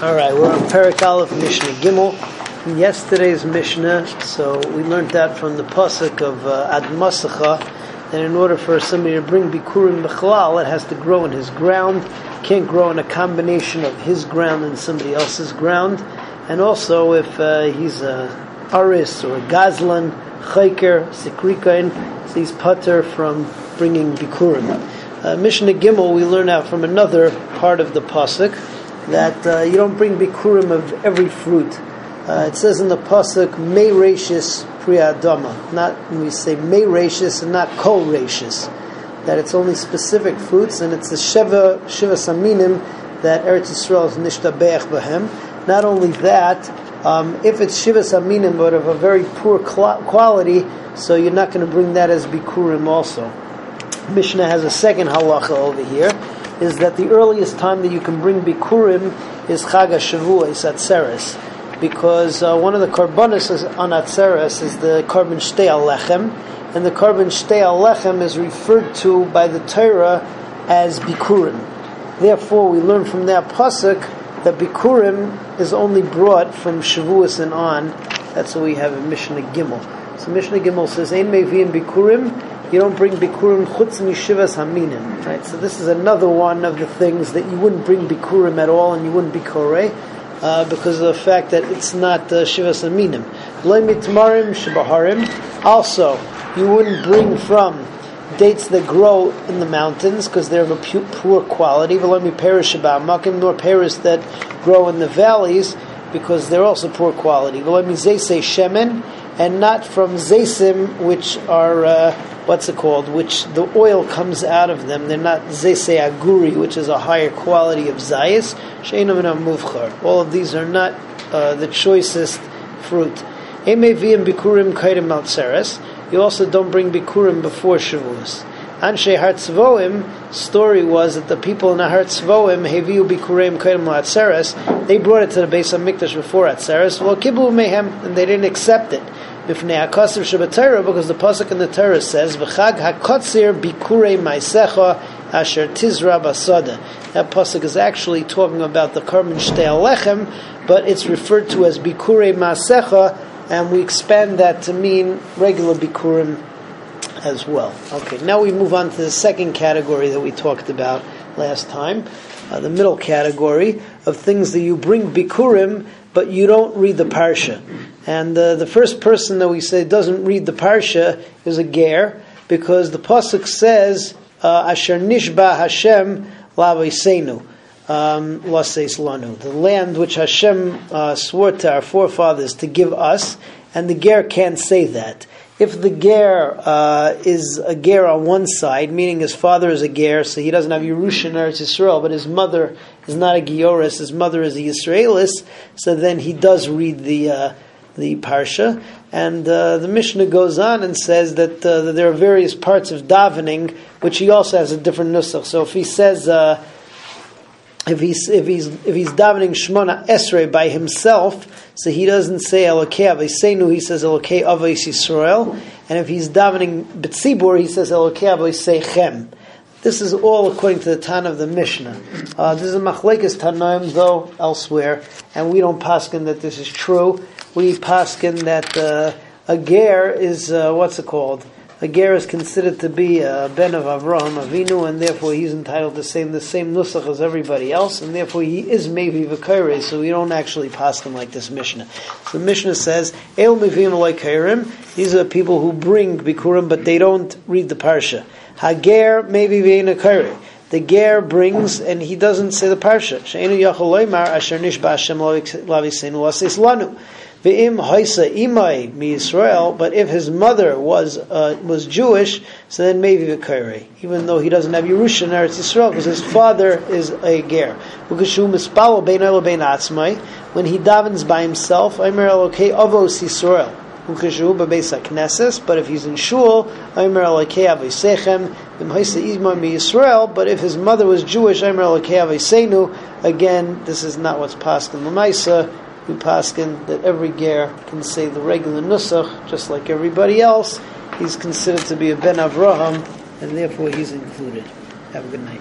All right, we're on Perik Aleph Mishnah Gimel. In yesterday's Mishnah, so we learned that from the pasuk of uh, Ad Masacha that in order for somebody to bring Bikurim Bechlal, it has to grow in his ground. Can't grow in a combination of his ground and somebody else's ground. And also, if uh, he's a Aris or a Gazlan, Chayker, Sikrikain, so he's putter from bringing Bikurim. Uh, Mishnah Gimel, we learn out from another part of the pasuk that uh, you don't bring bikurim of every fruit. Uh, it says in the pasuk may rachis priyadama, not we say may rachis and not kol rachis, that it's only specific fruits and it's the sheva shiva saminim that Eretz Yisrael is nishtabeach b'hem. Not only that, um, if it's shiva saminim but of a very poor quality, so you're not going to bring that as bikurim also. Mishnah has a second halacha over here is that the earliest time that you can bring bikurim is Chag HaShavuos Atzeres, because uh, one of the karbonis on Atzeres is the korban shtei lechem, and the korban shtei lechem is referred to by the Torah as bikurim. Therefore, we learn from that pasuk that bikurim is only brought from Shavuos and on. That's what we have in Mishnah Gimel. So Mishnah Gimel says, "Ein mevi'im bikurim." You don't bring bikurim chutz mishivas haminim, right? So this is another one of the things that you wouldn't bring bikurim at all, and you wouldn't be koreh, uh, because of the fact that it's not uh, shivas haminim. Mitmarim shabaharim. Also, you wouldn't bring from dates that grow in the mountains because they're of a poor quality. V'lomi perish makim nor perish that grow in the valleys because they're also poor quality. Zeise shemen and not from zaysim which are. Uh, what's it called, which the oil comes out of them. They're not zese aguri, which is a higher quality of zayis. Sheinam muvchar. All of these are not uh, the choicest fruit. Emevim bikurim kaidim maltzeres. You also don't bring bikurim before Shavuos. Anshe Hartzvoim story was that the people in the Hartzvoim heviu bikurim kaidim maltzeres. They brought it to the Beis HaMikdash before Atzeres. Well, kibbu mehem, and they didn't accept it b'fnei hakasim shebetorah because the pasuk in the Torah says v'chag hakotzir bikurei maisecha asher tizra basada. That pasuk is actually talking about the korban shtei lechem, but it's referred to as bikurei maisecha, and we expand that to mean regular bikurim as well. Okay, now we move on to the second category that we talked about last time, uh, the middle category of things that you bring bikurim, but you don't read the parsha. And uh, the first person that we say doesn't read the parsha is a ger, because the pasuk says, uh, "Asher nishba Hashem lavaisenu." Um, the land which Hashem uh, swore to our forefathers to give us, and the ger can't say that. If the ger uh, is a ger on one side, meaning his father is a ger, so he doesn't have Yerusha in Eretz Yisrael, but his mother is not a Gioris, his mother is a Yisraelis, so then he does read the uh, the parsha, and uh, the Mishnah goes on and says that, uh, that, there are various parts of davening which he also has a different nusach. So if he says uh, if he's if he's if he's davening Shmona Esrei by himself, so he doesn't say Elokei Avosenu, he says Elokei Avos Yisrael, and if he's davening Betzibur, he says Elokei Avosechem. This is all according to the Tanna of the Mishnah. Uh, this is a machlekes Tanaim, though elsewhere, and we don't paskin that this is true we paskin that uh, a ger is uh, what's it called? A ger is considered to be a ben of Avraham Avinu, and therefore he's entitled to say the same nusach as everybody else, and therefore he is maybe v'kaire. So we don't actually paskin like this Mishnah. So the Mishnah says el mivim kairim. These are people who bring bikurim, but they don't read the parsha. Hager maybe v'inakaire the ger brings, and he doesn't say the parsha. She'enu yachol asher nishba lanu. Ve'im haisa imai mi Israel, but if his mother was uh, was Jewish, so then maybe v'kairei, even though he doesn't have Yerusha in Eretz Yisrael, because his father is a ger. When he davens by himself, Aimer Elokei Avos Yisrael. But if he's in shul, Aimer Elokei Avosechem. But if his mother was Jewish, Aimer Elokei Avosenu. Again, this is not what's passed in the Maisa we paskin that every ger can say the regular nusach, just like everybody else. He's considered to be a ben Avraham, and therefore he's included. Have a good night.